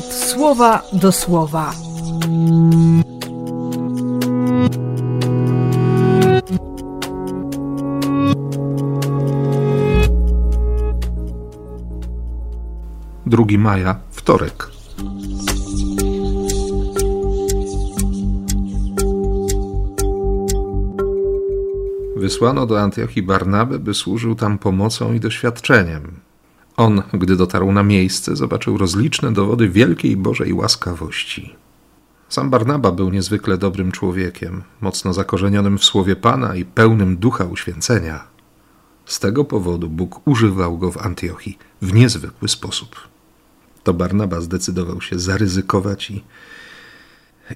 słowa do słowa. Drugi maja, wtorek. Wysłano do Antiochii Barnabę, by służył tam pomocą i doświadczeniem. On, gdy dotarł na miejsce, zobaczył rozliczne dowody wielkiej Bożej łaskawości. Sam Barnaba był niezwykle dobrym człowiekiem, mocno zakorzenionym w słowie Pana i pełnym ducha uświęcenia. Z tego powodu Bóg używał go w Antiochii w niezwykły sposób. To Barnaba zdecydował się zaryzykować i,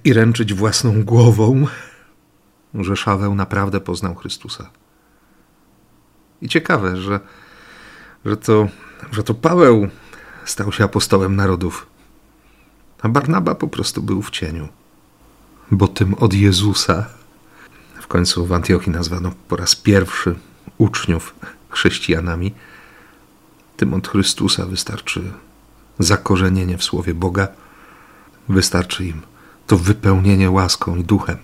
i ręczyć własną głową, że Szaweł naprawdę poznał Chrystusa. I ciekawe, że, że, to, że to Paweł stał się apostołem narodów, a Barnaba po prostu był w cieniu, bo tym od Jezusa w końcu w Antiochii nazwano po raz pierwszy uczniów chrześcijanami. Tym od Chrystusa wystarczy zakorzenienie w słowie Boga, wystarczy im to wypełnienie łaską i duchem.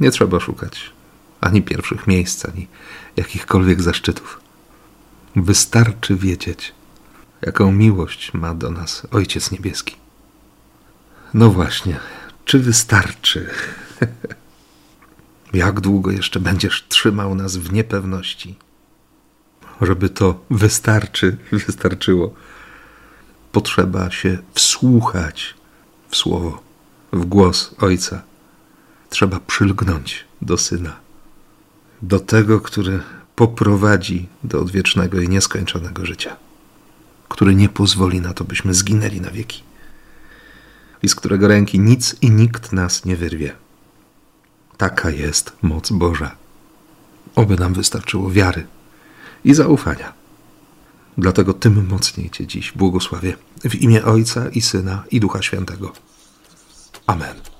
Nie trzeba szukać ani pierwszych miejsc, ani jakichkolwiek zaszczytów. Wystarczy wiedzieć, jaką miłość ma do nas Ojciec Niebieski. No właśnie, czy wystarczy? Jak długo jeszcze będziesz trzymał nas w niepewności? Żeby to wystarczy, wystarczyło, potrzeba się wsłuchać w słowo, w głos Ojca trzeba przylgnąć do Syna, do tego, który poprowadzi do odwiecznego i nieskończonego życia, który nie pozwoli na to, byśmy zginęli na wieki i z którego ręki nic i nikt nas nie wyrwie. Taka jest moc Boża. Oby nam wystarczyło wiary i zaufania. Dlatego tym mocniej Cię dziś błogosławię w imię Ojca i Syna i Ducha Świętego. Amen.